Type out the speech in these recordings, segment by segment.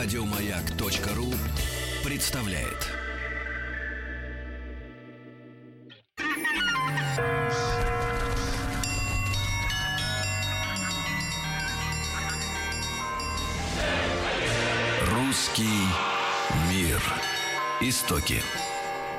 Радиомаяк.ру представляет. Русский мир. Истоки.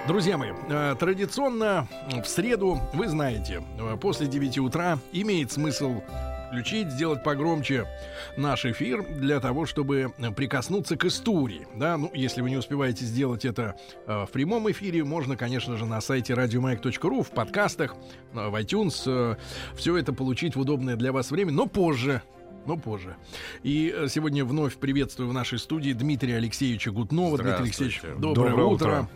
Друзья мои, э, традиционно в среду, вы знаете, э, после 9 утра имеет смысл включить, сделать погромче наш эфир для того, чтобы прикоснуться к истории. Да, ну, если вы не успеваете сделать это э, в прямом эфире, можно, конечно же, на сайте radiomike.ru, в подкастах, э, в iTunes, э, все это получить в удобное для вас время, но позже, но позже. И э, сегодня вновь приветствую в нашей студии Дмитрия Алексеевича Гутнова. Дмитрий Алексеевич, доброе, Доброе утро. утро.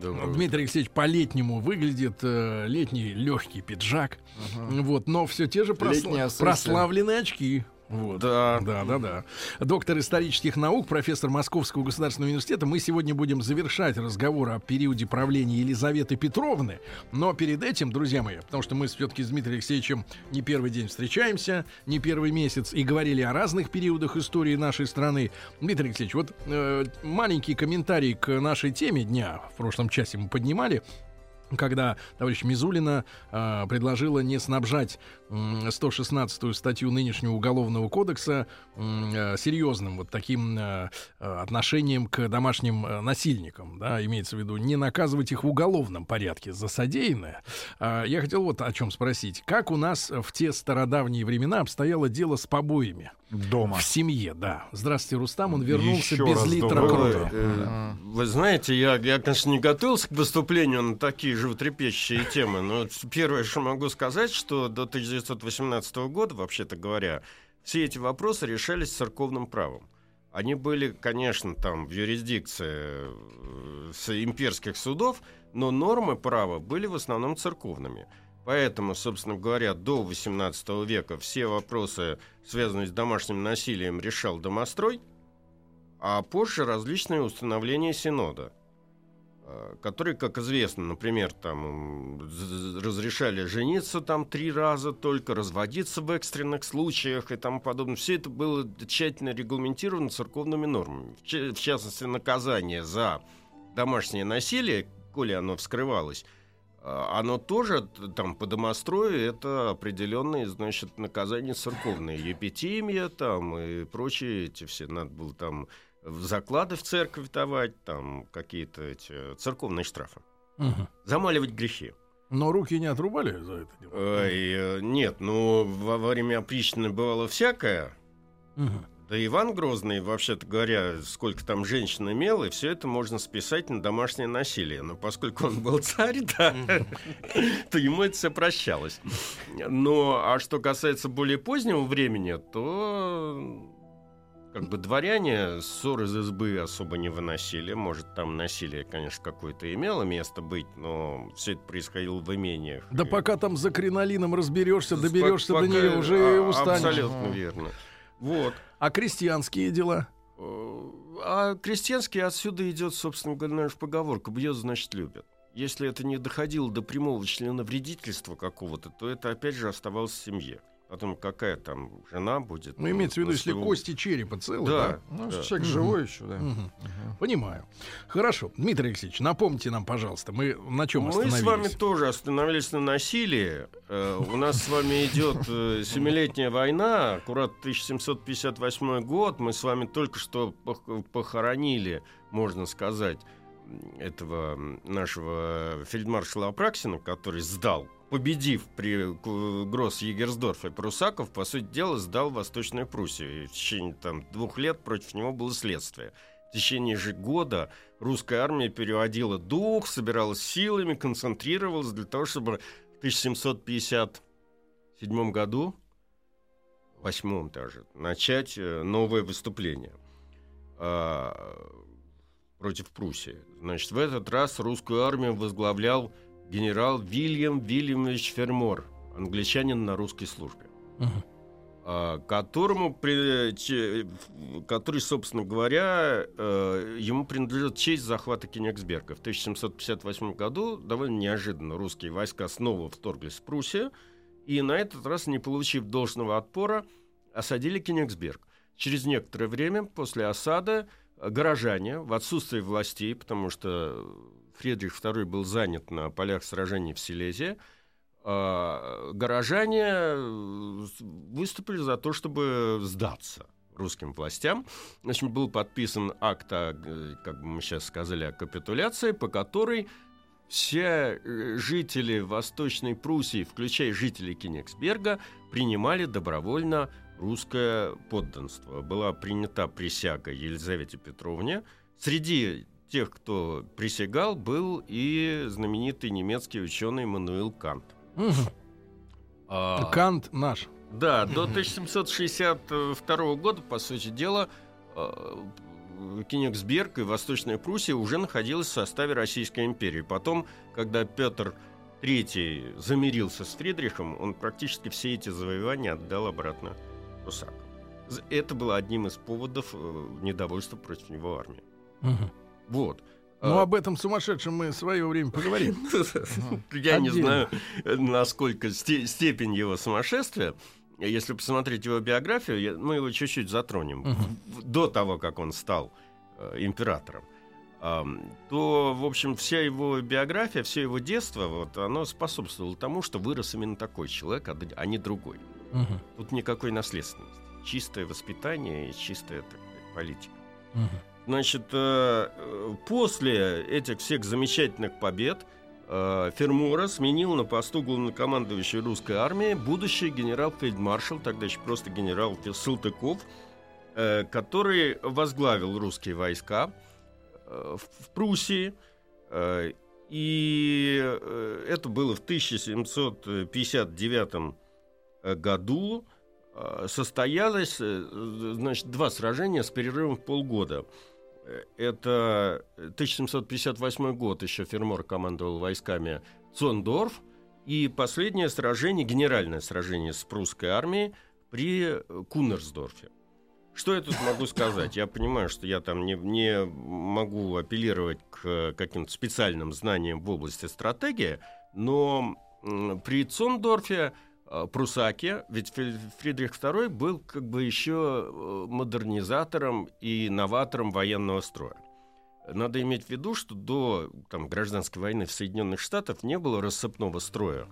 Доброе Дмитрий Алексеевич по-летнему выглядит, э, летний легкий пиджак, вот, но все те же просла- прославленные очки. Вот. Да. Да, да, да. Доктор исторических наук, профессор Московского государственного университета. Мы сегодня будем завершать разговор о периоде правления Елизаветы Петровны. Но перед этим, друзья мои, потому что мы все-таки с Дмитрием Алексеевичем не первый день встречаемся, не первый месяц, и говорили о разных периодах истории нашей страны. Дмитрий Алексеевич, вот э, маленький комментарий к нашей теме дня в прошлом часе мы поднимали когда товарищ Мизулина э, предложила не снабжать м, 116-ю статью нынешнего уголовного кодекса э, серьезным вот таким э, э, отношением к домашним э, насильникам, да, имеется в виду не наказывать их в уголовном порядке за содеянное. А, я хотел вот о чем спросить: как у нас в те стародавние времена обстояло дело с побоями Дома. в семье? Да. Здравствуйте, Рустам, он вернулся Еще без раз литра крови. утро. Э, Вы знаете, я, я, конечно, не готовился к выступлению на такие животрепещущие темы, но первое, что могу сказать, что до 1918 года, вообще-то говоря, все эти вопросы решались церковным правом. Они были, конечно, там в юрисдикции э, имперских судов, но нормы права были в основном церковными. Поэтому, собственно говоря, до XVIII века все вопросы, связанные с домашним насилием, решал домострой, а позже различные установления Синода, которые, как известно, например, там разрешали жениться там три раза только, разводиться в экстренных случаях и тому подобное. Все это было тщательно регламентировано церковными нормами. В ча- в частности, наказание за домашнее насилие, коли оно вскрывалось, э, оно тоже там по домострою это определенные, значит, наказания церковные, епитимия там и прочие эти все, надо было там заклады в церковь давать, там какие-то эти церковные штрафы. Мгм. Замаливать грехи. Но руки не отрубали за это дело? Ой, э, нет, ну во время опричнины бывало всякое. Мгм. Да Иван Грозный, вообще-то говоря, сколько там женщин имел, и все это можно списать на домашнее насилие. Но поскольку он был царь, да, то ему это все прощалось. Но, а что касается более позднего времени, то как бы дворяне ссор из избы особо не выносили. Может, там насилие, конечно, какое-то имело место быть, но все это происходило в имениях. Да И- пока там за кринолином разберешься, доберешься до пока- нее, уже а- устанешь. Абсолютно верно. Вот. А крестьянские дела? Э, А крестьянский отсюда идет, собственно говоря, наша поговорка «бьет, значит, любят». Если это не доходило до прямого членовредительства какого-то, то это, опять же, оставалось в семье. Потом какая там жена будет. Ну, имеется в виду, если кости черепа целы, Да. да? Ну, Да. человек Мгм. живой еще, да. Мгм. Понимаю. Хорошо. Дмитрий Алексеевич, напомните нам, пожалуйста, мы на чем Мы остановились? с вами тоже остановились на насилии. Э, У нас с вами идет э, Семилетняя война, аккурат 1758 год. Мы с вами только что пох- похоронили, можно сказать, этого нашего фельдмаршала Апраксина, который сдал, победив при Гросс Егерсдорф и Прусаков, по сути дела, сдал Восточную Пруссию. И в течение там, двух лет против него было следствие. В течение же года русская армия переводила дух, собиралась силами, концентрировалась для того, чтобы в 1757 году, восьмом даже, начать э, новое выступление а, против Пруссии. Значит, в этот раз русскую армию возглавлял генерал Вильям Вильямович Фермор, англичанин на русской службе а, которому, который, собственно говоря, э, ему принадлежит честь захвата Кенигсберга. В 1758 году довольно неожиданно русские войска снова вторглись в Пруссию, и на этот раз, не получив должного отпора, осадили Кенигсберг. Через некоторое время после осады горожане в отсутствие властей, потому что Фридрих II был занят на полях сражений в Силезии, а, горожане э, выступили за то, чтобы сдаться русским властям. Значит, был подписан акт, о, э, как мы сейчас сказали, о капитуляции, по которой все э, жители Восточной Пруссии, включая жителей Кенигсберга, принимали добровольно русское подданство. Была принята присяга Елизавете Петровне. Среди тех, кто присягал, был и знаменитый немецкий ученый Мануил Кант. А, Кант наш. Да, до 1762 года, по сути дела, а, Кенигсберг и Восточная Пруссия уже находилась в составе Российской империи. Потом, когда Петр III замирился с Фридрихом, он практически все эти завоевания отдал обратно Русак. Это было одним из поводов э, недовольства против него армии. Угу. Вот. Ну, а об этом сумасшедшем мы в свое время поговорим. Я не знаю, насколько степень его сумасшествия. Если посмотреть его биографию, мы его чуть-чуть затронем. До того, как он стал э, императором то, в общем, вся его биография, все его детство, вот, оно способствовало тому, что вырос именно такой человек, а, а не другой. Угу. Тут никакой наследственности. Чистое воспитание и чистая так, политика. Угу. Значит, э, после этих всех замечательных побед э, Фермора сменил на посту главнокомандующей русской армии будущий генерал-фельдмаршал, тогда еще просто генерал Салтыков, э, который возглавил русские войска в Пруссии. И это было в 1759 году. Состоялось значит, два сражения с перерывом в полгода – это 1758 год, еще Фермор командовал войсками Цондорф, и последнее сражение, генеральное сражение с прусской армией при Кунерсдорфе. Что я тут могу сказать? Я понимаю, что я там не, не могу апеллировать к каким-то специальным знаниям в области стратегии, но при Цондорфе Э, прусаки, ведь Фридрих II был как бы еще э, модернизатором и новатором военного строя. Надо иметь в виду, что до там, гражданской войны в Соединенных Штатах не было рассыпного строя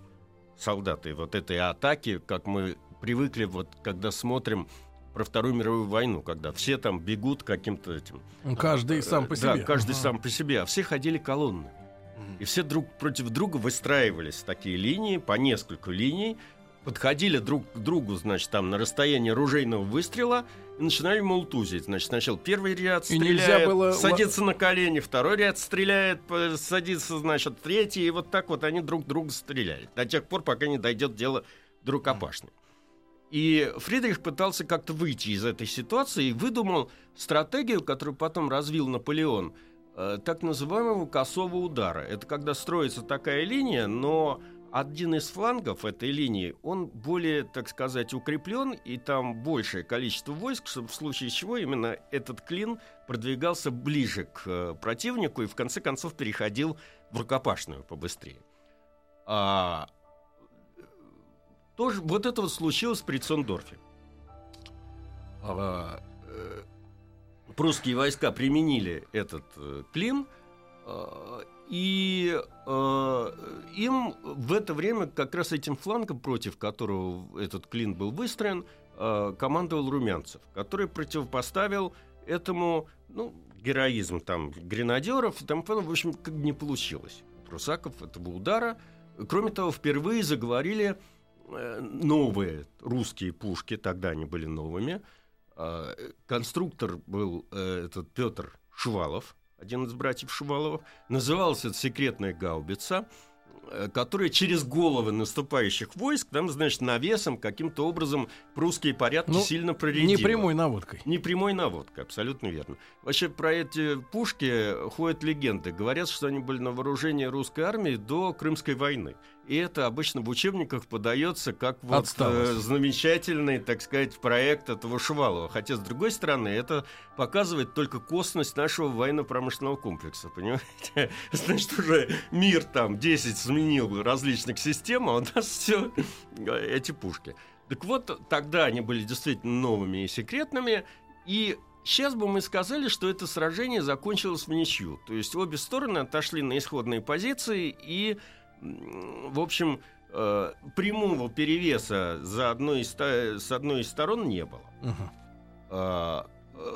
солдаты. Вот этой атаки, как мы привыкли, вот когда смотрим про Вторую мировую войну, когда все там бегут каким-то этим. Каждый сам по себе. Да, каждый ага. сам по себе, а все ходили колонны. И все друг против друга выстраивались такие линии, по несколько линий, подходили друг к другу, значит, там на расстояние ружейного выстрела и начинали молтузить. Значит, сначала первый ряд стреляет, было... садится на колени, второй ряд стреляет, садится, значит, третий, и вот так вот они друг друга стреляли. До тех пор, пока не дойдет дело до рукопашной. И Фридрих пытался как-то выйти из этой ситуации и выдумал стратегию, которую потом развил Наполеон, э, так называемого косого удара. Это когда строится такая линия, но один из флангов этой линии, он более, так сказать, укреплен, и там большее количество войск, чтобы в случае чего именно этот клин продвигался ближе к э, противнику и в конце концов переходил в рукопашную побыстрее. А, тоже, вот это вот случилось при Цондорфе. А, э, прусские войска применили этот э, клин, э, и э, им в это время как раз этим флангом, против которого этот клин был выстроен, э, командовал Румянцев, который противопоставил этому ну, героизм там гренадеров. Там, в общем, как не получилось. Прусаков этого удара. Кроме того, впервые заговорили э, новые русские пушки, тогда они были новыми. Э, конструктор был э, этот Петр Шувалов, один из братьев Шуваловых, называлась это «Секретная гаубица», э, которая через головы наступающих войск, там, значит, навесом каким-то образом прусские порядки ну, сильно проредила. Не прямой наводкой. Не прямой наводкой, абсолютно верно. Вообще про эти пушки ходят легенды. Говорят, что они были на вооружении русской армии до Крымской войны. И это обычно в учебниках подается как вот э, замечательный, так сказать, проект этого Шувалова. Хотя, с другой стороны, это показывает только косность нашего военно-промышленного комплекса, понимаете? Значит, уже мир там 10 сменил различных систем, а у нас все эти пушки. Так вот, тогда они были действительно новыми и секретными, и Сейчас бы мы сказали, что это сражение закончилось в ничью. То есть обе стороны отошли на исходные позиции и, в общем, э, прямого перевеса за одной из, с одной из сторон не было. Uh-huh.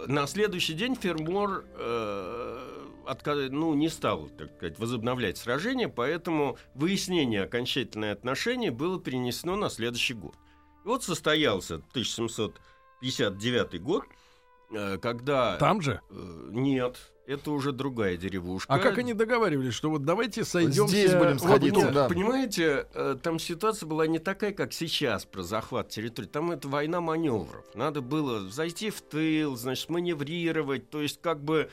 на следующий день Фермор э, отказ... ну, не стал, так сказать, возобновлять сражение, поэтому выяснение окончательное отношений было перенесено на следующий год. И вот состоялся 1759 год, э, когда... Там же? Э, нет, это уже другая деревушка. А как они договаривались, что вот давайте сойдемся... Здесь будем сходиться, вот, да. Понимаете, э, там ситуация была не такая, как сейчас про захват территории. Там это война маневров. Надо было зайти в тыл, значит, маневрировать. То есть как бы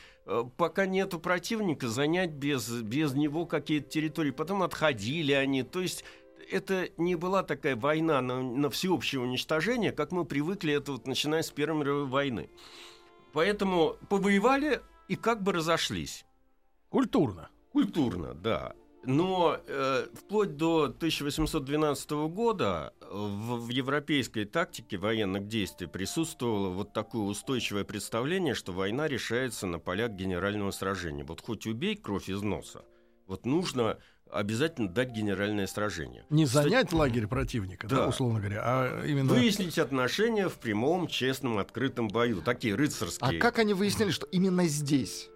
пока нету противника, занять без, без него какие-то территории. Потом отходили они. То есть это не была такая война на, на всеобщее уничтожение, как мы привыкли это вот начиная с Первой мировой войны. Поэтому повоевали и как бы разошлись. Культурно. Культурно, да. Но э, вплоть до 1812 года в, в европейской тактике военных действий присутствовало вот такое устойчивое представление, что война решается на полях генерального сражения. Вот хоть убей кровь из носа, вот нужно обязательно дать генеральное сражение. Не занять Кстати, лагерь противника, да. да, условно говоря, а именно... Выяснить отношения в прямом, честном, открытом бою. Такие рыцарские. А как они выяснили, что именно здесь?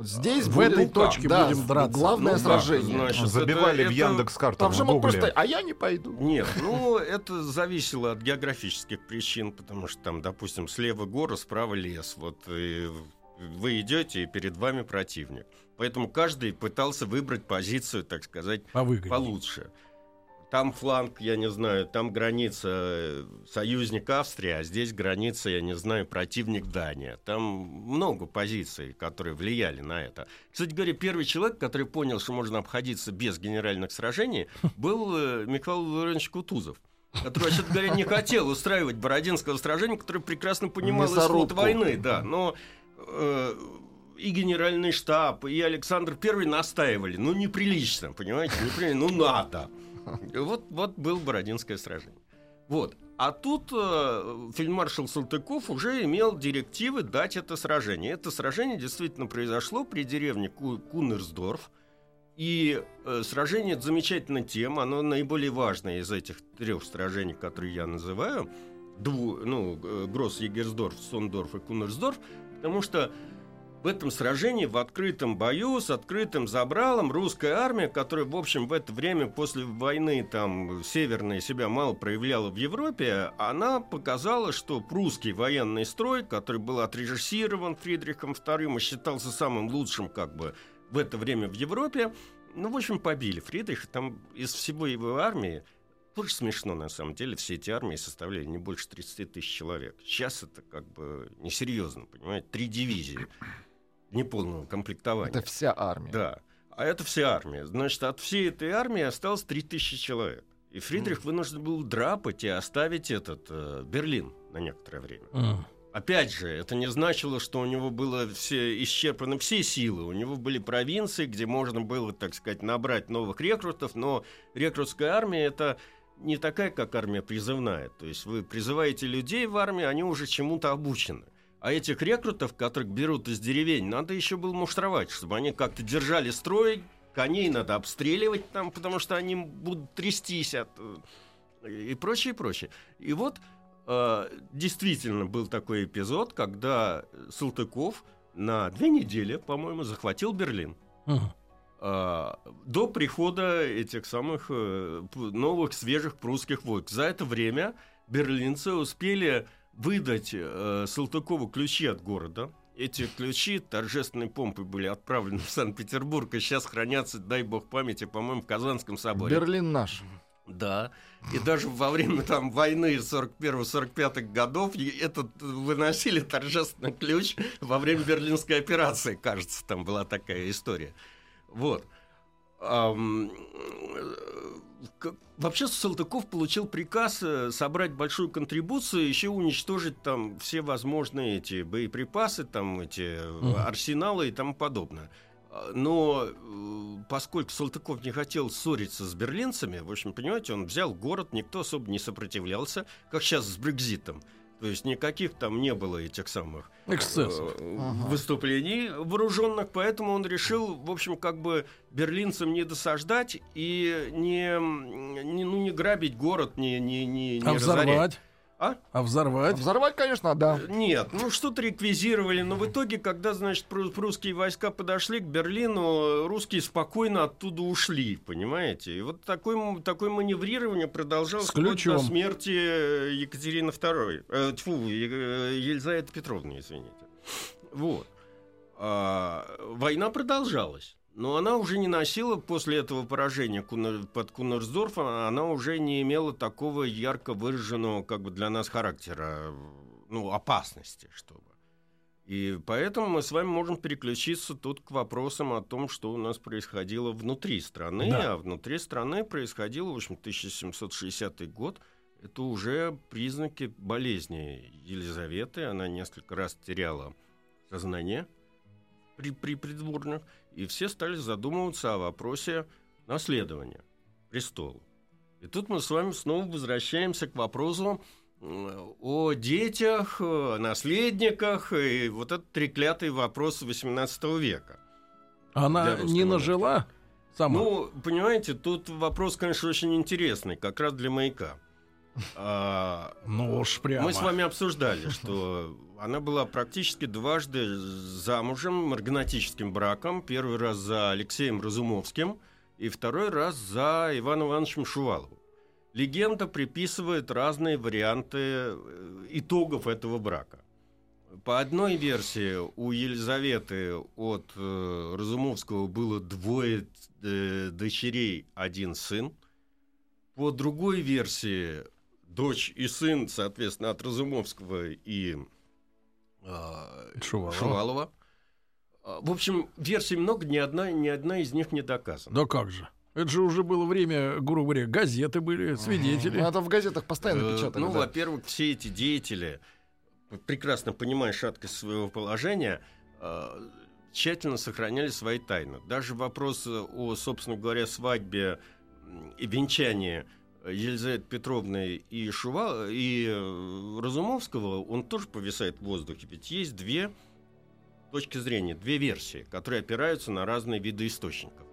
Вот здесь в этой точке да, будем драться. Главное ну, сражение. Значит, Забивали это, в Яндекс карту. Там же мог просто, а я не пойду. Нет, ну это зависело от географических причин, потому что там, допустим, слева горы, справа лес. Вот и вы идете, и перед вами противник. Поэтому каждый пытался выбрать позицию, так сказать, получше. Там фланг, я не знаю, там граница э, союзник Австрия, а здесь граница, я не знаю, противник Дания. Там много позиций, которые влияли на это. Кстати говоря, первый человек, который понял, что можно обходиться без генеральных сражений, был э, Михаил Владимирович Кутузов который, вообще говоря, не хотел устраивать Бородинского сражения, который прекрасно понимал исход войны, да, но э, и генеральный штаб, и Александр Первый настаивали. Ну, неприлично, понимаете? Неприлично, ну, надо. Вот, вот был Бородинское сражение. Вот. А тут э, фельдмаршал Салтыков уже имел директивы дать это сражение. Это сражение действительно произошло при деревне Ку Кунерсдорф. И э, сражение это замечательно тем, оно наиболее важное из этих трех сражений, которые я называю, дву, ну, э, Гросс-Егерсдорф, Сондорф и Кунерсдорф, потому что в этом сражении, в открытом бою, с открытым забралом, русская армия, которая, в общем, в это время после войны там северная себя мало проявляла в Европе, она показала, что прусский военный строй, который был отрежиссирован Фридрихом II и считался самым лучшим как бы в это время в Европе, ну, в общем, побили Фридриха. Там из всего его армии тоже смешно, на самом деле, все эти армии составляли не больше 30 тысяч человек. Сейчас это как бы несерьезно, понимаете? Три дивизии неполного комплектования. Это вся армия. Да. А это вся армия. Значит, от всей этой армии осталось 3000 человек. И Фридрих mm. вынужден был драпать и оставить этот э, Берлин на некоторое время. Mm. Опять же, это не значило, что у него было все исчерпаны все силы. У него были провинции, где можно было, так сказать, набрать новых рекрутов, но рекрутская армия это не такая, как армия призывная. То есть вы призываете людей в армию, они уже чему-то обучены. А этих рекрутов, которых берут из деревень, надо еще было муштровать, чтобы они как-то держали строй, коней надо обстреливать там, потому что они будут трястись от... Э, и прочее, и прочее. И вот э, действительно был такой эпизод, когда Салтыков на две недели, по-моему, захватил Берлин. Uh-huh. До прихода этих самых э, новых свежих прусских войск. За это время берлинцы успели выдать э, Салтыкову ключи от города. Эти ключи торжественной помпой были отправлены в Санкт-Петербург и сейчас хранятся, дай бог памяти, по-моему, в Казанском соборе. Берлин наш. Да. И даже во время там войны 41-45 годов этот выносили торжественный ключ во время Берлинской операции, кажется, там была такая история. Вот. Вообще Салтыков получил приказ э, собрать большую контрибуцию, еще уничтожить там все возможные эти боеприпасы, там эти mm. арсеналы и тому подобное. А, но э, поскольку Салтыков не хотел ссориться с берлинцами, в общем, понимаете, он взял город, никто особо не сопротивлялся, как сейчас с Брекзитом. То есть никаких там не было этих самых Эксцессов. э, Ага. выступлений вооруженных, поэтому он решил, в общем, как бы берлинцам не досаждать и не, не, ну, не грабить город, не, не, не, не А разорять. взорвать? А? А взорвать? Взорвать, конечно, да. Нет, ну что-то реквизировали, но в итоге, когда, значит, пру- прусские войска подошли к Берлину, русские спокойно оттуда ушли, понимаете? И вот такое, такое маневрирование продолжалось вплоть до смерти э, Екатерины II, э, тьфу, Е- э, Елизаветы Петровны, извините. Вот. А, война продолжалась. Но она уже не носила после этого поражения под Кунерсдорфом, она уже не имела такого ярко выраженного как бы для нас характера, ну, опасности, чтобы. И поэтому мы с вами можем переключиться тут к вопросам о том, что у нас происходило внутри страны. Да. А внутри страны происходило, в общем, 1760 год. Это уже признаки болезни Елизаветы. Она несколько раз теряла сознание при, при придворных. И все стали задумываться о вопросе наследования престола. И тут мы с вами снова возвращаемся к вопросу о детях, о наследниках, и вот этот треклятый вопрос XVIII века. Она не нажила сама? Ну, понимаете, тут вопрос, конечно, очень интересный, как раз для маяка. А, Ну уж прямо. Мы с вами обсуждали, что она была практически дважды замужем марганатическим браком. Первый раз за Алексеем Разумовским и второй раз за Иваном Ивановичем Шуваловым. Легенда приписывает разные варианты э, итогов этого брака. По одной версии у Елизаветы от э, Разумовского было двое э, дочерей, один сын. По другой версии дочь и сын, соответственно, от Разумовского и Шувалова. Шувалова. А, В общем, версий много, ни одна, ни одна из них не доказана. Да как же. Это же уже было время, грубо говоря, газеты были, свидетели. Ну, Это в газетах постоянно Э, печатали. Ну, да. во-первых, все эти деятели, прекрасно понимая шаткость своего положения, э, тщательно сохраняли свои тайны. Даже вопрос о, собственно говоря, свадьбе и венчании Елизаветы Петровны и Шува и э, Разумовского, он тоже повисает в воздухе. Ведь есть две точки зрения, две версии, которые опираются на разные виды источников.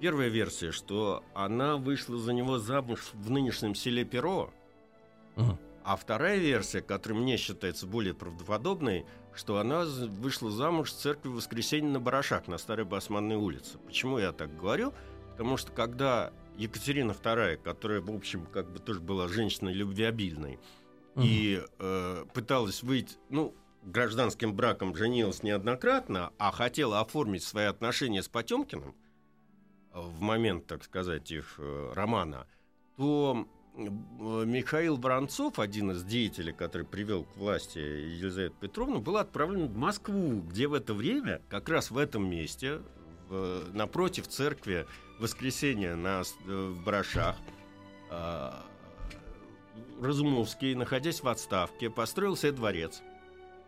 Первая версия, что она вышла за него замуж в нынешнем селе Перо, Мгм. а вторая версия, которая мне считается более правдоподобной, что она вышла замуж в церкви Воскресения на Барашах на Старой Басманной улице. Почему я так говорю? Потому что когда Екатерина II, которая, в общем, как бы тоже была женщиной любвеобильной, Мгм. и э, пыталась выйти, ну, гражданским браком женилась неоднократно, а хотела оформить свои отношения с Потемкиным э, в момент, так сказать, их э, романа, то э, Михаил Воронцов, один из деятелей, который привел к власти Елизавету Петровну, был отправлен в Москву, где в это время, как раз в этом месте, в- напротив церкви Воскресения на, э, в Барашах, а, Разумовский, находясь в отставке, построил себе дворец.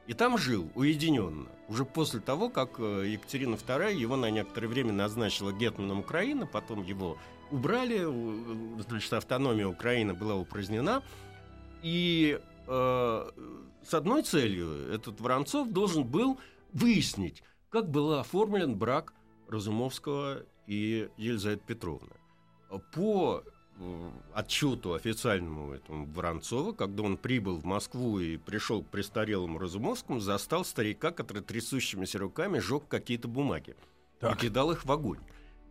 И там жил уединенно. Уже после того, как э, Екатерина II его на некоторое время назначила гетманом Украины, потом его убрали, у- значит, автономия Украины была упразднена. И э, с одной целью этот Воронцов должен был выяснить, как был оформлен брак Разумовского и Елизаветы Петровны. По э, отчету официальному этому Воронцова, когда он прибыл в Москву и пришел к престарелому Разумовскому, застал старика, который трясущимися руками жег какие-то бумаги Так. и кидал их в огонь.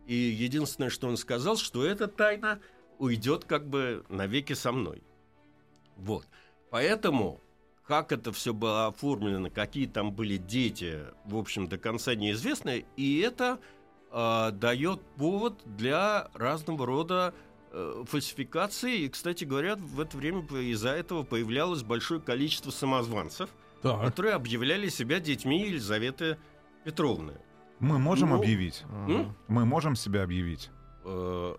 И единственное, что он сказал, что эта тайна уйдет как бы навеки со мной. Вот. Поэтому, как это все было оформлено, какие там были дети, в общем, до конца неизвестно. И это э, дает повод для разного рода э, фальсификаций. И, кстати говоря, в это время из-за этого появлялось большое количество самозванцев, Так. которые объявляли себя детьми Елизаветы Петровны. Мы можем Ну, объявить. М? Мы можем себя объявить. Э,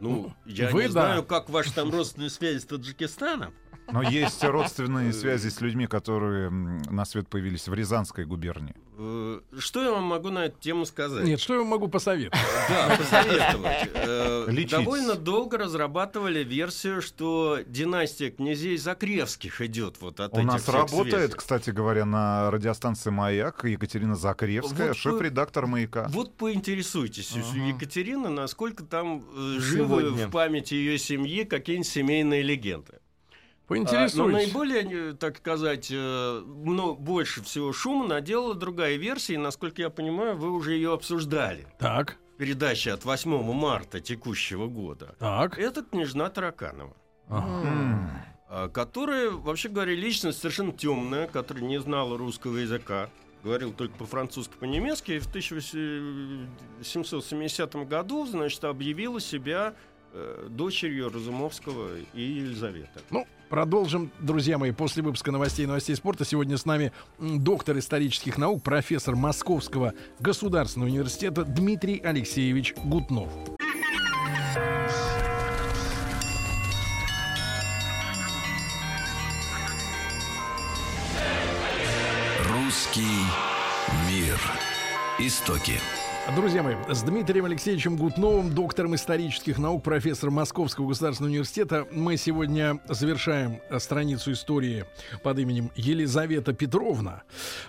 Ну, я вы не да. знаю, как ваши там родственные связи с Таджикистаном. Но есть родственные связи с людьми, которые на свет появились в Рязанской губернии. Э, Что я вам могу на эту тему сказать? Нет, что я вам могу посоветовать? Да, посоветовать. Э. Довольно долго разрабатывали версию, что династия князей Закревских идет вот от У нас работает, кстати говоря, на радиостанции «Маяк» Екатерина Закревская, шеф-редактор «Маяка». Вот поинтересуйтесь у. Екатерины, насколько там э, живы в памяти ее семьи какие-нибудь семейные легенды. А, Но наиболее, э, так сказать, э, мно- больше всего шума наделала другая версия, и, насколько я понимаю, вы уже ее обсуждали Так, в передаче от 8 марта текущего года. так. Это княжна Тараканова. Ага. А, которая, вообще говоря, личность совершенно темная, которая не знала русского языка, говорил только по-французски, по-немецки, и в 1770 году, значит, объявила себя э, дочерью Разумовского и Елизаветы. Ну, продолжим, друзья мои, после выпуска новостей новостей спорта. Сегодня с нами доктор исторических наук, профессор Московского государственного университета Дмитрий Алексеевич Гутнов. Русский мир. Истоки. Друзья мои, с Дмитрием Алексеевичем Гутновым, доктором исторических наук, профессором Московского государственного университета, мы сегодня завершаем э, страницу истории под именем Елизавета Петровна.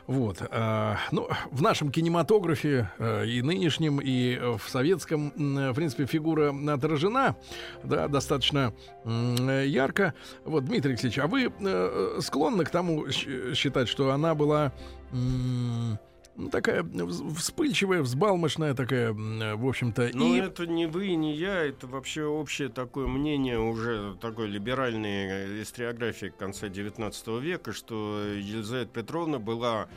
Вот. а, ну, в нашем кинематографе э, и нынешнем, и э, в советском, э, в принципе, фигура отражена да, достаточно э, ярко. Вот, Дмитрий Алексеевич, а вы э, э, склонны к тому считать, что она была... ну, такая вспыльчивая, взбалмошная такая, в общем-то. Но и это не вы не я, это вообще общее такое мнение уже такой либеральной э, историографии конца XIX века, что Елизавета Петровна была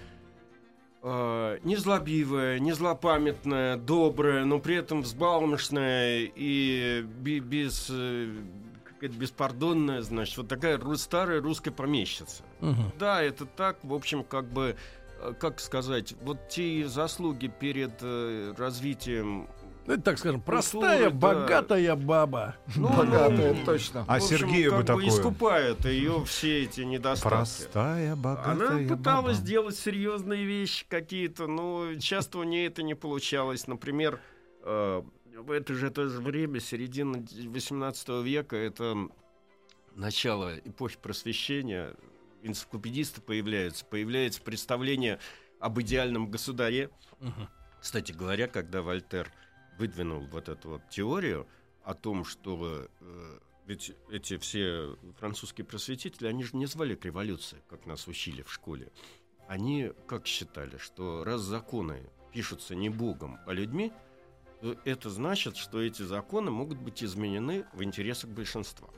э, незлобивая, незлопамятная, добрая, но при этом взбалмошная и без, э, какая-то беспардонная, значит, вот такая ру- старая русская помещица. Мгм. Да, это так, в общем, как бы, как сказать, вот те заслуги перед э, развитием Ну, это, так скажем, простая, да. богатая баба. ну, Богатая, ну, точно. А Сергею бы такое? искупают ее все эти недостатки. Простая, богатая Она пыталась баба. делать серьезные вещи какие-то, но часто у нее это не получалось. Например, э, в это же то же время, середина 18 века, это начало эпохи просвещения, энциклопедисты появляются, появляется представление об идеальном государе. Мгм. Кстати говоря, когда Вольтер выдвинул вот эту вот теорию о том, что э, ведь эти все французские просветители, они же не звали к революции, как нас учили в школе. Они как считали, что раз законы пишутся не Богом, а людьми, то это значит, что эти законы могут быть изменены в интересах большинства.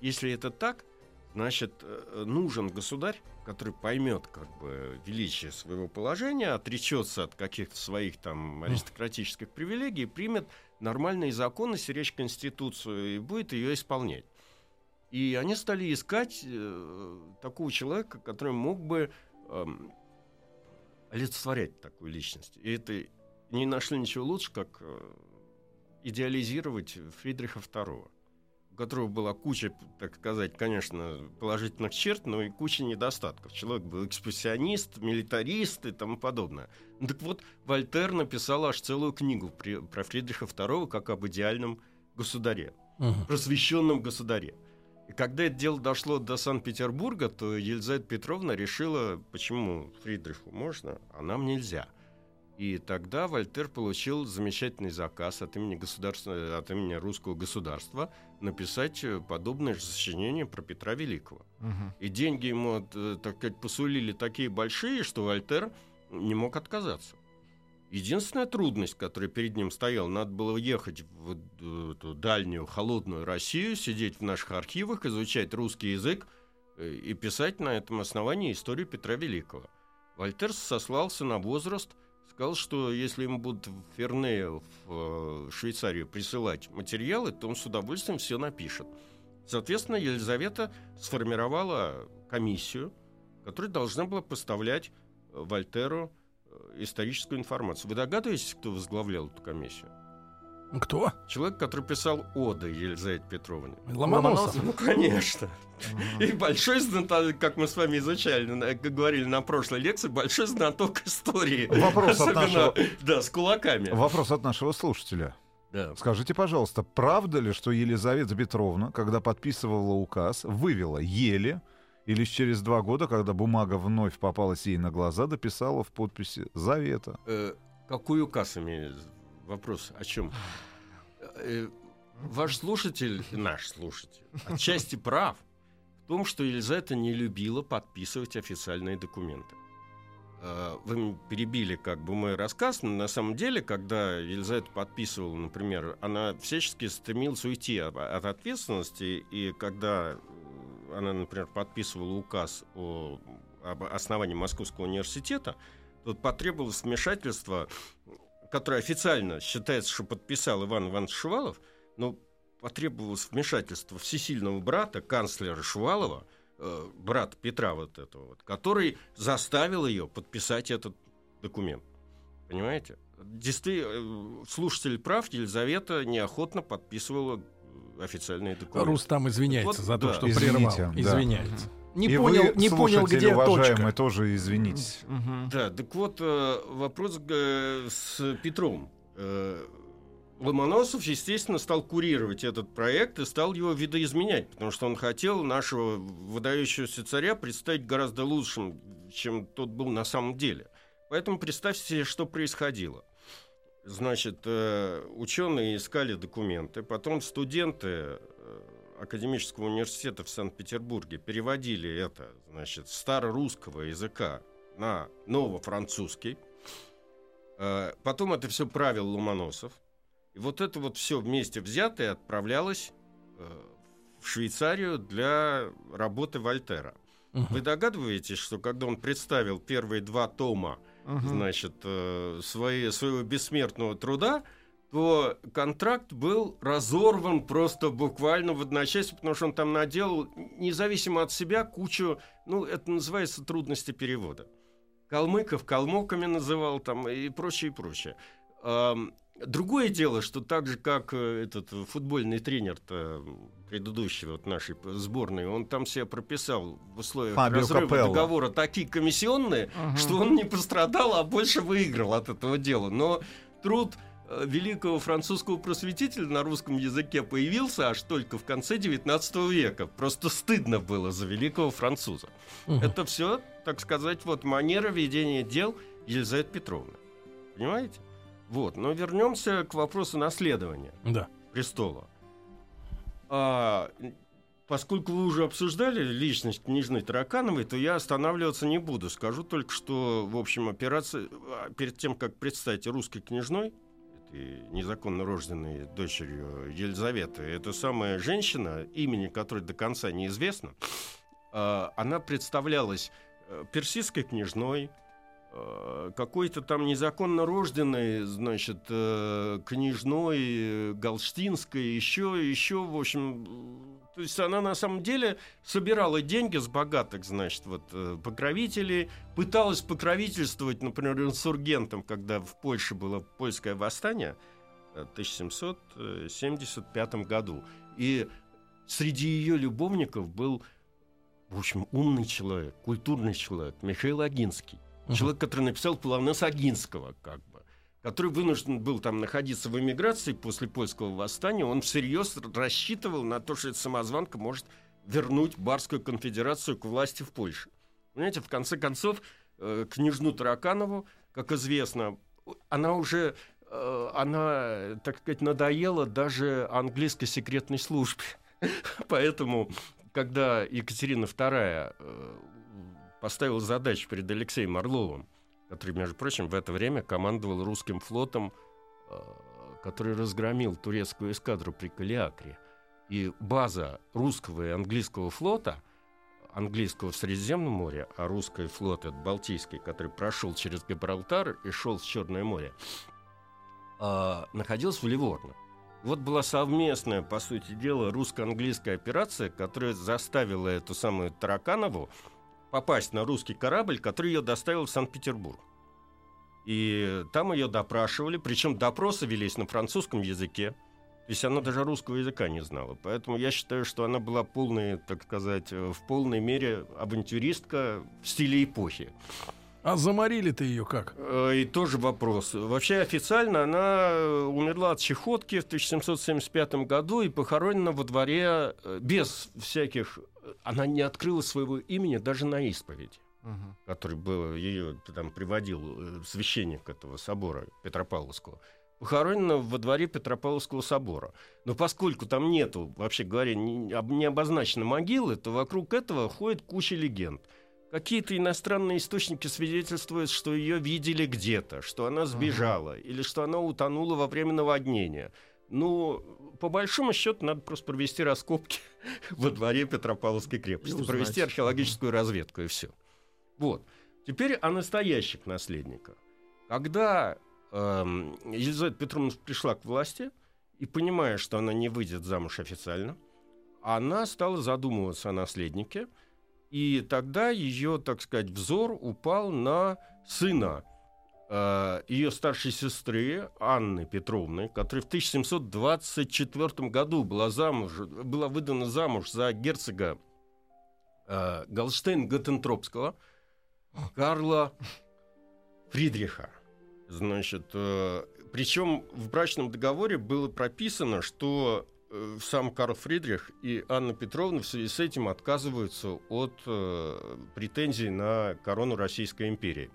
Если это так, значит, э, нужен государь, который поймет как бы величие своего положения, отречется от каких-то своих там аристократических привилегий, примет нормальные законы, стеречь Конституцию и будет ее исполнять. И они стали искать э, такого человека, который мог бы эм, олицетворять такую личность. И это не нашли ничего лучше, как э, идеализировать Фридриха II, у которого была куча, так сказать, конечно, положительных черт, но и куча недостатков. Человек был экспрессионист, милитарист и тому подобное. Ну, так вот, Вольтер написал аж целую книгу при- про Фридриха II как об идеальном государе Мгм. просвещенном государе. И когда это дело дошло до Санкт-Петербурга, то Елизавета Петровна решила, почему Фридриху можно, а нам нельзя. И тогда Вольтер получил замечательный заказ от имени, государства, от имени русского государства написать э, подобное же сочинение про Петра Великого. Мгм. И деньги ему, э, так сказать, посулили такие большие, что Вольтер не мог отказаться. Единственная трудность, которая перед ним стояла, надо было ехать в э, эту дальнюю холодную Россию, сидеть в наших архивах, изучать русский язык и писать на этом основании историю Петра Великого. Вольтер сослался на возраст, сказал, что если ему будут в Ферне в э, Швейцарию присылать материалы, то он с удовольствием все напишет. Соответственно, Елизавета сформировала комиссию, которая должна была поставлять э, Вольтеру э, историческую информацию. Вы догадываетесь, кто возглавлял эту комиссию? Кто? Человек, который писал оды Елизавете Петровне. Ломоносов. Ну, конечно. И большой знаток, как мы с вами изучали, как говорили на прошлой лекции, большой знаток истории. Вопрос от нашего- Да, с кулаками. Вопрос от нашего слушателя. Да. Скажите, пожалуйста, правда ли, что Елизавета Петровна, когда подписывала указ, вывела еле и лишь через два года, когда бумага вновь попалась ей на глаза, дописала в подписи «Завета». Э, Какой указ имеет? Вопрос о чем? Э, Ваш слушатель, наш слушатель, отчасти прав в том, что Елизавета не любила подписывать официальные документы. Э, Вы перебили как бы мой рассказ, но на самом деле, когда Елизавета подписывала, например, она всячески стремилась уйти от, от ответственности, и когда она, например, подписывала указ о, об основании Московского университета, тут потребовалось вмешательство, которое официально считается, что подписал Иван Иванович Шувалов, но потребовалось вмешательство всесильного брата, канцлера Шувалова, э, брата Петра вот этого вот, который заставил ее подписать этот документ. Понимаете? Действительно, слушатель прав, Елизавета неохотно подписывала э, официальные документы. Рустам извиняется Вот, за то, да. что Извините, прервал. да. Извиняется. Не и понял, вы, не понял, где уважаемые, точка. тоже извинитесь. Мгм. Да, так вот, э, вопрос э, с Петром. Э, Ломоносов, естественно, стал курировать этот проект и стал его видоизменять, потому что он хотел нашего выдающегося царя представить гораздо лучшим, чем тот был на самом деле. Поэтому представьте себе, что происходило. Значит, ученые искали документы, потом студенты Академического университета в Санкт-Петербурге переводили это, значит, старорусского языка на новофранцузский. Э, Потом это все правил Ломоносов. И вот это вот все вместе взятое отправлялось э, в Швейцарию для работы Вольтера. Вы догадываетесь, что когда он представил первые два тома Мгм. значит, э, свои, своего бессмертного труда, то контракт был разорван просто буквально в одночасье, потому что он там наделал, независимо от себя, кучу, ну, это называется трудности перевода. Калмыков калмоками называл там и прочее, и прочее. Другое дело, что так же, как э, этот футбольный тренер предыдущий вот нашей сборной, он там себя прописал в условиях Фабио разрыва Капелло. договора такие комиссионные, Мгм. что он не пострадал, а больше выиграл от этого дела. Но труд э, великого французского просветителя на русском языке появился аж только в конце XIX века. Просто стыдно было за великого француза. Мгм. Это все, так сказать, вот манера ведения дел Елизаветы Петровны. Понимаете? Вот. Но вернемся к вопросу наследования Да. престола. А, поскольку вы уже обсуждали личность княжны Таракановой, то я останавливаться не буду. Скажу только, что, в общем, операция... а, Перед тем, как представить русской княжной, этой незаконно рожденной дочерью Елизаветы, это самая женщина, имени которой до конца неизвестно, а, она представлялась э, персидской княжной, какой-то там незаконно рожденной, значит, э, княжной э, Галштинской, еще, еще, в общем, э, то есть она на самом деле собирала деньги с богатых, значит, вот э, покровителей, пыталась покровительствовать, например, инсургентам, когда в Польше было польское восстание э, в 1775 году. И среди ее любовников был, в общем, умный человек, культурный человек, Михаил Агинский. Мгм. Человек, который написал полонез Агинского, как бы, который вынужден был там находиться в эмиграции после польского восстания, он всерьез рассчитывал на то, что эта самозванка может вернуть Барскую конфедерацию к власти в Польше. Понимаете, в конце концов, э, княжну Тараканову, как известно, она уже, э, она, так сказать, надоела даже английской секретной службе. Поэтому, когда Екатерина II э, поставила задачу перед Алексеем Орловым, который, между прочим, в это время командовал русским флотом, э, который разгромил турецкую эскадру при Калиакре. И база русского и английского флота, английского в Средиземном море, а русский флот, это Балтийский, который прошел через Гибралтар и шел в Черное море, а, находился в Ливорно. Вот была совместная, по сути дела, русско-английская операция, которая заставила эту самую Тараканову попасть на русский корабль, который ее доставил в Санкт-Петербург. И там ее допрашивали, причем допросы велись на французском языке. То есть она даже русского языка не знала. Поэтому я считаю, что она была полной, так сказать, э, в полной мере авантюристка в стиле эпохи. А заморили-то ее как? Э, И тоже вопрос. Вообще официально она э, умерла от чехотки в 1775 году и похоронена во дворе э, без всяких... Она не открыла своего имени даже на исповеди, который был, ее там приводил священник этого собора Петропавловского. Похоронена во дворе Петропавловского собора. Но поскольку там нету, вообще говоря, не, не обозначено могилы, то вокруг этого ходит куча легенд. Какие-то иностранные источники свидетельствуют, что ее видели где-то, что она сбежала или что она утонула во время наводнения. Ну, по большому счету, надо просто провести раскопки во дворе Петропавловской крепости, провести археологическую разведку и все. Вот. Теперь о настоящих наследниках. Когда эм, Елизавета Петровна пришла к власти и понимая, что она не выйдет замуж официально, она стала задумываться о наследнике, и тогда ее, так сказать, взор упал на сына э, ее старшей сестры Анны Петровны, которая в 1724 году была, замуж, была выдана замуж за герцога э, Галштейн-Готтентропского Карла Фридриха. Значит, э, причем в брачном договоре было прописано, что сам Карл Фридрих и Анна Петровна в связи с этим отказываются от э, претензий на корону Российской империи.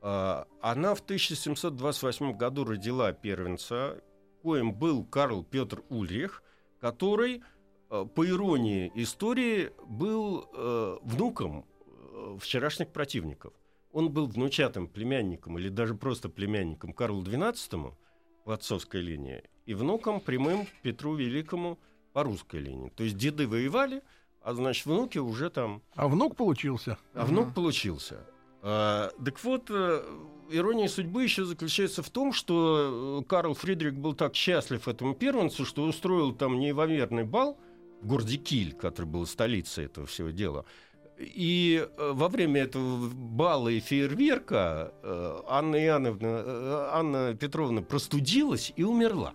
А, Она в 1728 году родила первенца, коим был Карл Петр Ульрих, который, э, по иронии истории, был э, внуком э, вчерашних противников. Он был внучатым племянником или даже просто племянником Карлу XII по отцовской линии и внуком прямым Петру Великому по русской линии. То есть деды воевали, а значит внуки уже там А внук получился. а внук получился. А, так вот, э, ирония судьбы еще заключается в том, что э, Карл Фридрих был так счастлив этому первенцу, что устроил там неимоверный бал в городе Киль, который был столицей этого всего дела. И э, во время этого бала и фейерверка э, Анна Иоанновна, э, Анна Петровна простудилась и умерла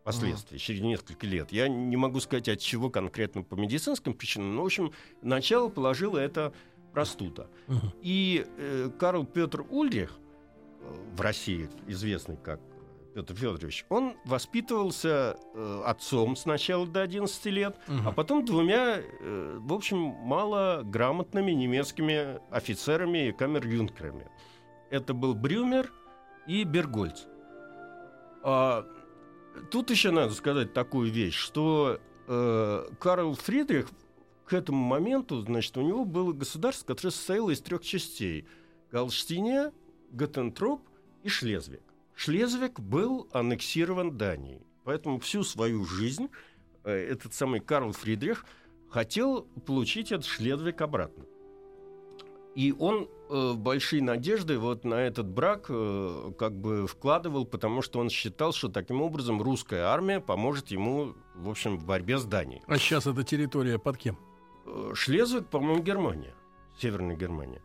впоследствии, через несколько лет. Я не могу сказать, от чего конкретно по медицинским причинам, но, в общем, начало положила это простуда. Мгм. И э, Карл Петр Ульрих, в России известный как Петр Федорович, он воспитывался э, отцом сначала до 11 лет, Мгм. а потом двумя, э, в общем, малограмотными немецкими офицерами и камер-юнкерами. Это был Брюмер и Бергольц. А, тут еще надо сказать такую вещь, что э, Карл Фридрих к этому моменту, значит, у него было государство, которое состояло из трех частей. Галштиния, Готтентроп и Шлезвиг. Шлезвиг был аннексирован Данией. Поэтому всю свою жизнь э, этот самый Карл Фридрих хотел получить этот Шлезвиг обратно. И он э, большие надежды вот на этот брак э, как бы вкладывал, потому что он считал, что таким образом русская армия поможет ему, в общем, в борьбе с Данией. А сейчас эта территория под кем? Э, Шлезвиг, по-моему, Германия, Северная Германия.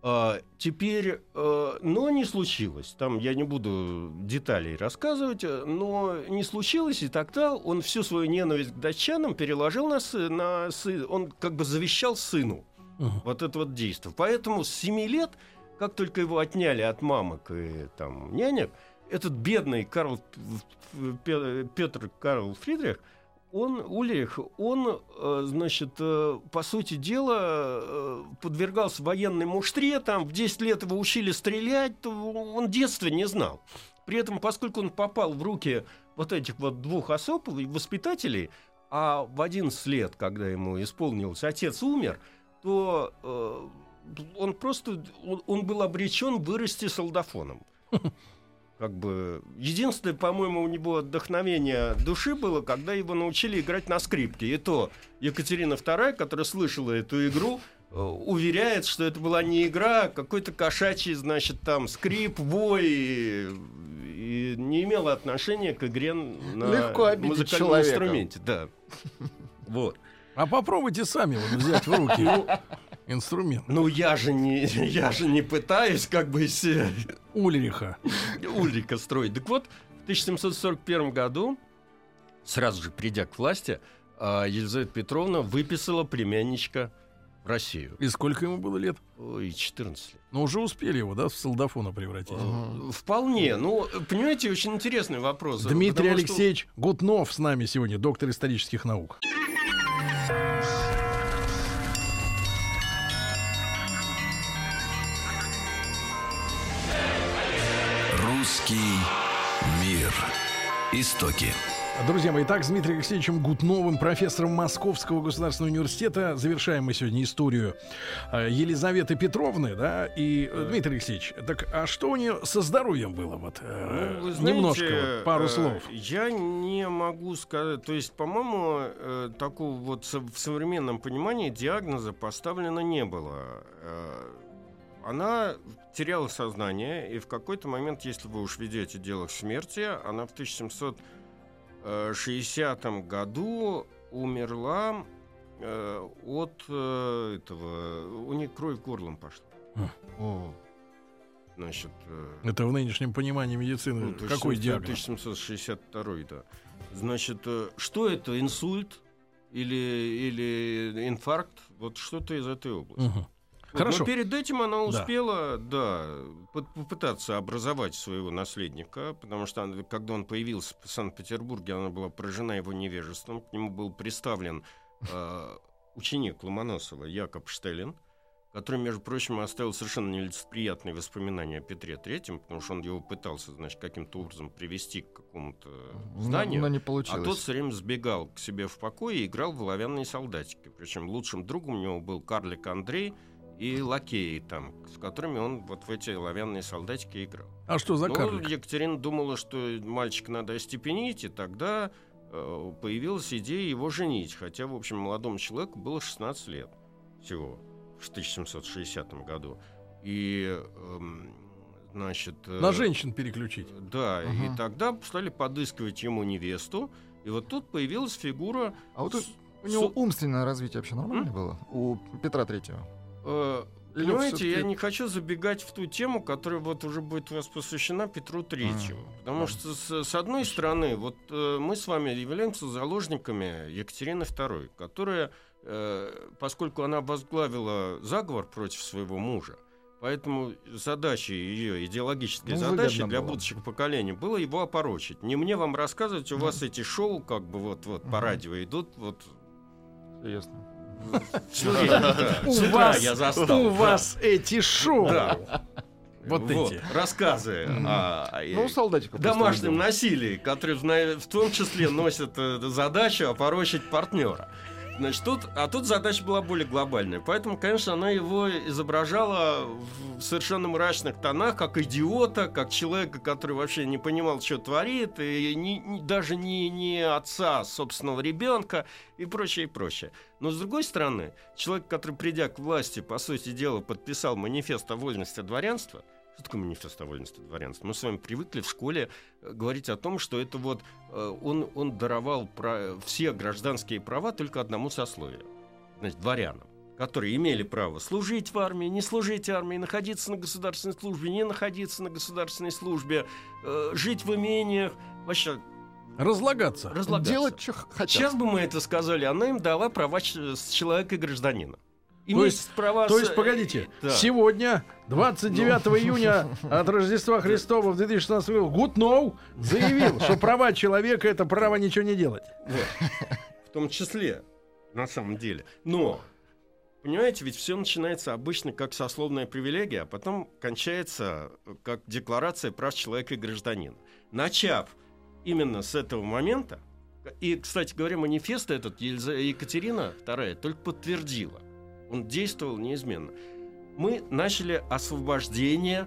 А, теперь, э, но не случилось. Там я не буду деталей рассказывать, э, но не случилось, и тогда он всю свою ненависть к датчанам переложил на, сы- на сы- он как бы завещал сыну Мгм. вот это вот действие. Поэтому с 7 лет, как только его отняли от мамок и там нянек, этот бедный Карл П- Петр Карл Фридрих, он, Ульрих, он, э, значит, э, по сути дела, э, подвергался военной муштре, там в 10 лет его учили стрелять, он детства не знал. При этом, поскольку он попал в руки вот этих вот двух особ, воспитателей, а в 11 лет, когда ему исполнилось, отец умер, то э, он просто, он, он был обречен вырасти солдафоном. Как бы единственное, по-моему, у него отдохновение души было, когда его научили играть на скрипке. И то Екатерина II, которая слышала эту игру, э, уверяет, что это была не игра, а какой-то кошачий, значит, там скрип, вой, и, и не имела отношения к игре на Легко музыкальном человека. инструменте. Да. Вот. А попробуйте сами вот взять в руки. Инструмент. Ну, я же не, я же не пытаюсь как бы из себя Ульриха. Ульрика строить. Так вот, в 1741 году, сразу же придя к власти, а, Елизавета Петровна выписала племянничка в Россию. И сколько ему было лет? Ой, 14 лет. Ну, уже успели его, да, в солдафона превратить. Э, Вполне. Ну, понимаете, очень интересный вопрос. Дмитрий Потому что- Алексеевич Гутнов с нами сегодня, доктор исторических наук. Истоки. Друзья мои, так с Дмитрием Алексеевичем Гутновым, профессором Московского государственного университета, завершаем мы сегодня историю э, Елизаветы Петровны, да, и э, Дмитрий Алексеевич, так а что у нее со здоровьем было вот? э, Ну, вы знаете, немножко, вот, пару слов. Я не могу сказать, то есть, по-моему, такого вот в современном понимании диагноза поставлено не было. Она теряла сознание, и в какой-то момент, если вы уж ведете дело к смерти, она в 1760 году умерла э, от э, этого... У нее кровь горлом пошла. О, Значит, э, Это в нынешнем понимании медицины ну, какой 1700 диагноз? 1762, да. Значит, э, что это, инсульт или, или инфаркт? Вот что-то из этой области. Мгм. Хорошо. Но перед этим она Да. успела, да, по- попытаться образовать своего наследника, потому что она- когда он появился в Санкт-Петербурге, она была поражена его невежеством. К нему был представлен э, ученик Ломоносова Якоб Штеллин, который, между прочим, оставил совершенно нелицеприятные воспоминания о Петре Третьем, потому что он его пытался, значит, каким-то образом привести к какому-то но, зданию. но не А получилось. тот все время сбегал к себе в покое и играл в оловянные солдатики. Причем лучшим другом у него был карлик Андрей и лакеи там, с которыми он вот в эти оловянные солдатики играл. А что за Ну, карлик? Екатерина думала, что мальчика надо остепенить, и тогда э, появилась идея его женить. Хотя, в общем, молодому человеку было 16 лет всего в 1760 году. И, эм, значит... э, На женщин переключить. да, Ага. и тогда стали подыскивать ему невесту, и вот тут появилась фигура. А вот с- у него умственное развитие вообще нормальное было? У Петра Третьего? Э, понимаете, я не хочу забегать в ту тему, которая вот уже будет у вас посвящена Петру Третьему. А, потому да. что, с, с одной стороны, вот э, мы с вами являемся заложниками Екатерины II, которая, э, поскольку она возглавила заговор против своего мужа, Поэтому задачей ее, идеологической Ну, задачей для было. будущих поколений было его опорочить. Не мне вам рассказывать, у Ну. вас эти шоу как бы вот, вот по радио идут, вот Ясно. У вас, я застал. у вас эти шоу. Да. Вот эти. рассказы о, о- Ну, домашнем насилии, которые в, том числе носят э, задачу опорочить партнера. Значит, тут, а тут задача была более глобальная. Поэтому, конечно, она его изображала в совершенно мрачных тонах, как идиота, как человека, который вообще не понимал, что творит, и не- не- даже не, не отца собственного ребенка и прочее, и прочее. Но, с другой стороны, человек, который, придя к власти, по сути дела, подписал манифест о вольности дворянства, что такое манифест о вольности дворянства? Мы с вами привыкли в школе э, говорить о том, что это вот э, он, он даровал пра- все гражданские права только одному сословию, значит, дворянам которые имели право служить в армии, не служить армии, находиться на государственной службе, не находиться на государственной службе, э, жить в имениях, вообще Разлагаться. разлагаться. Делать, что хотят. Сейчас бы мы это сказали, она им дала права человека и гражданина. То есть- права То есть, погодите, Да. сегодня, 29 Ну. июня от Рождества Христова в 2016 году, Гутнов заявил, что права человека — это право ничего не делать. Вот. В том числе, на самом деле. Но, понимаете, ведь все начинается обычно как сословная привилегия, а потом кончается э, как декларация прав человека и гражданина. Начав именно с этого момента, и, кстати говоря, манифест этот Екатерина II только подтвердила. Он действовал неизменно. Мы начали освобождение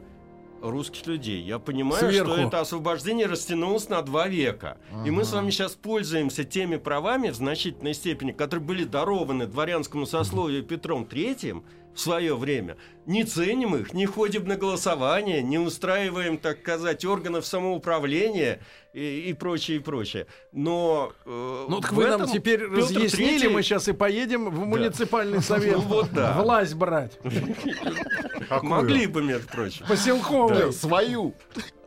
русских людей. Я понимаю, Сверху. что это освобождение растянулось на два века. И мы с Ага. вами сейчас пользуемся теми правами в значительной степени, которые были дарованы дворянскому сословию Петром Третьим, в свое время, не ценим их, не ходим на голосование, не устраиваем, так сказать, органов самоуправления и, и прочее, и прочее. Но э, Ну так вы нам теперь Петр разъяснили, III мы сейчас и поедем в муниципальный совет. Ну вот да. Власть брать. могли бы, между прочим. Поселковый. Свою.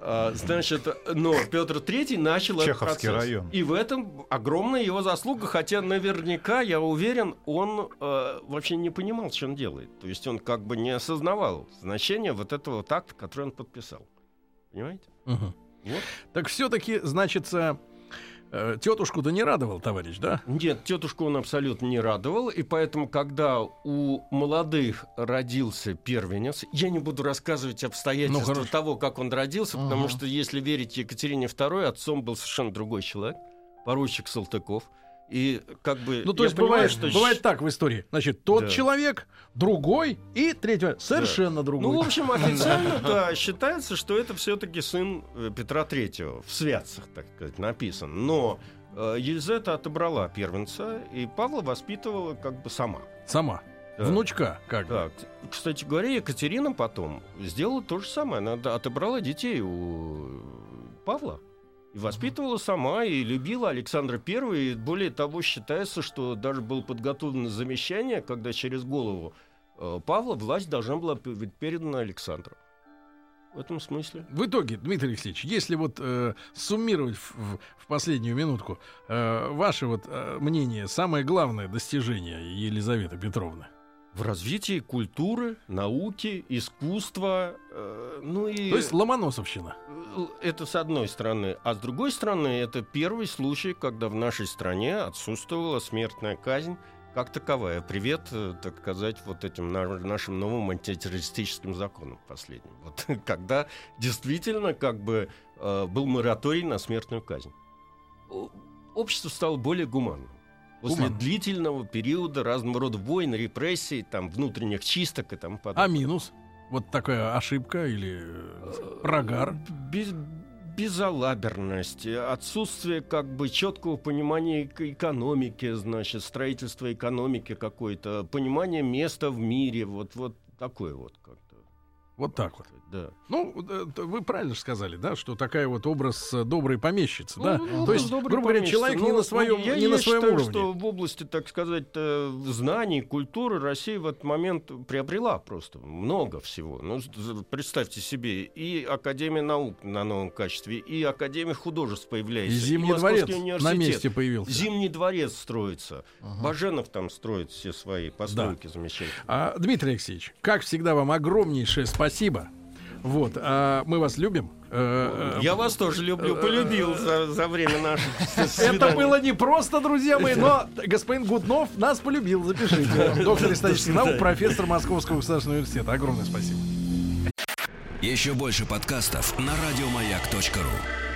А, Значит, но Петр III начал этот Чеховский процесс. район. И в этом огромная его заслуга, хотя наверняка, я уверен, он э, вообще не понимал, что он делает. То есть он как бы не осознавал значение вот этого вот акта, который он подписал. Понимаете? Мгм. Вот. Так все-таки, значится, э, тетушку-то не радовал, товарищ, да? Нет, тетушку он абсолютно не радовал, и поэтому, когда у молодых родился первенец, я не буду рассказывать обстоятельства Ну, того, как он родился, потому Ага. что, если верить Екатерине II, отцом был совершенно другой человек, поручик Салтыков. И как бы... Ну, то есть понимаю, бывает, что бывает так в истории. Значит, тот Да. человек, другой и третий совершенно другой. Ну, в общем, официально, да, считается, что это все-таки сын э, Петра Третьего. В святцах, так сказать, написан. Но э, Елизавета отобрала первенца, и Павла воспитывала как бы сама. Сама. Да. Внучка, как бы. Да, к- кстати говоря, Екатерина потом сделала то же самое. Она отобрала детей у Павла и воспитывала сама, и любила Александра Первого. И более того, считается, что даже было подготовлено замещание, когда через голову э, Павла власть должна была быть передана Александру. В этом смысле. В итоге, Дмитрий Алексеевич, если вот э, суммировать в, в- в последнюю минутку, э, ваше вот э, мнение, самое главное достижение Елизаветы Петровны? В развитии культуры, науки, искусства, э, ну и... То есть Ломоносовщина. Э, Это с одной стороны. А с другой стороны, это первый случай, когда в нашей стране отсутствовала смертная казнь как таковая. Привет, э, так сказать, вот этим на- нашим новым антитеррористическим законам последним. Вот когда действительно как бы э, был мораторий на смертную казнь. Общество стало более гуманным. После Гуманным. длительного периода разного рода войн, репрессий, там, внутренних чисток и тому А подобное. минус? Вот такая ошибка или э, прогар? Без, безалаберность, отсутствие как бы четкого понимания эк- экономики, значит, строительства экономики какой-то, понимание места в мире, вот, вот такое вот как-то. Вот так вот. Да. Ну, вы правильно же сказали, да, что такая вот образ э, доброй помещицы, да? Ну, То есть, грубо говоря, человек не Ну, на своем, я, не я на своем считаю, уровне. что в области, так сказать, э, знаний, культуры Россия в этот момент приобрела просто много всего. Ну, представьте себе, и Академия наук на новом качестве, и Академия художеств И появляется, Зимний Московский дворец на месте появился. Зимний дворец строится. Ага. Баженов там строит все свои постройки замечательные. А, Дмитрий Алексеевич, как всегда, вам огромнейшее спасибо. Вот, а мы вас любим. Э, э, Я вас тоже люблю, полюбил за, за время наших Это было не просто, друзья мои, но господин Гутнов нас полюбил, запишите. Доктор исторических наук, профессор Московского государственного университета. Огромное спасибо. Еще больше подкастов на радиомаяк.ру.